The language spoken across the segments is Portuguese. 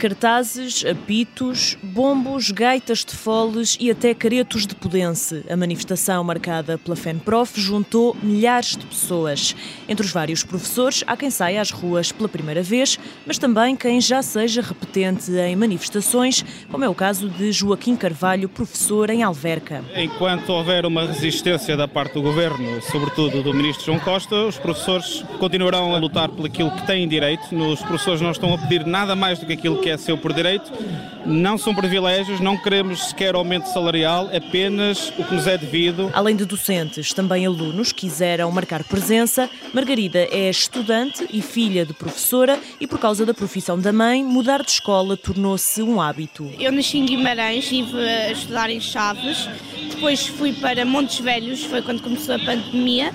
Cartazes, apitos, bombos, gaitas de foles e até caretos de pudense. A manifestação marcada pela FENPROF juntou milhares de pessoas. Entre os vários professores, há quem saia às ruas pela primeira vez, mas também quem já seja repetente em manifestações, como é o caso de Joaquim Carvalho, professor em Alverca. Enquanto houver uma resistência da parte do governo, sobretudo do ministro João Costa, os professores continuarão a lutar aquilo que têm direito. Os professores não estão a pedir nada mais do que aquilo que é seu por direito. Não são privilégios, não queremos sequer aumento salarial, apenas o que nos é devido. Além de docentes, também alunos quiseram marcar presença. Margarida é estudante e filha de professora e, por causa da profissão da mãe, mudar de escola tornou-se um hábito. Eu nasci em Guimarães, estive a estudar em Chaves, depois fui para Montes Velhos, foi quando começou a pandemia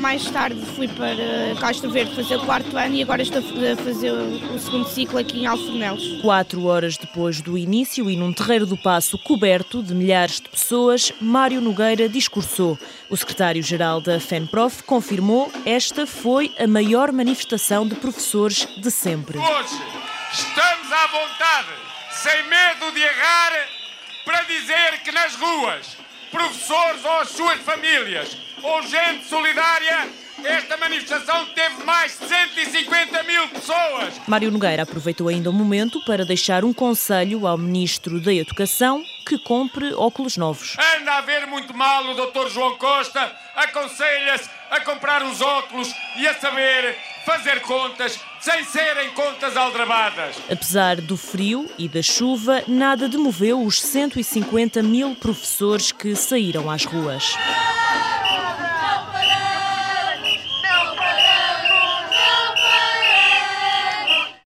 mais tarde fui para Castro Verde fazer o quarto ano e agora estou a fazer o segundo ciclo aqui em Alfornelos. Quatro horas depois do início e num terreiro do Passo coberto de milhares de pessoas, Mário Nogueira discursou. O secretário-geral da FENPROF confirmou esta foi a maior manifestação de professores de sempre. Hoje estamos à vontade, sem medo de errar, para dizer que nas ruas, professores ou as suas famílias ou gente solidária, esta manifestação teve mais de 150 mil pessoas. Mário Nogueira aproveitou ainda o momento para deixar um conselho ao Ministro da Educação que compre óculos novos. Anda a ver muito mal o Dr. João Costa, aconselha-se a comprar os óculos e a saber fazer contas sem serem contas aldrabadas. Apesar do frio e da chuva, nada demoveu os 150 mil professores que saíram às ruas.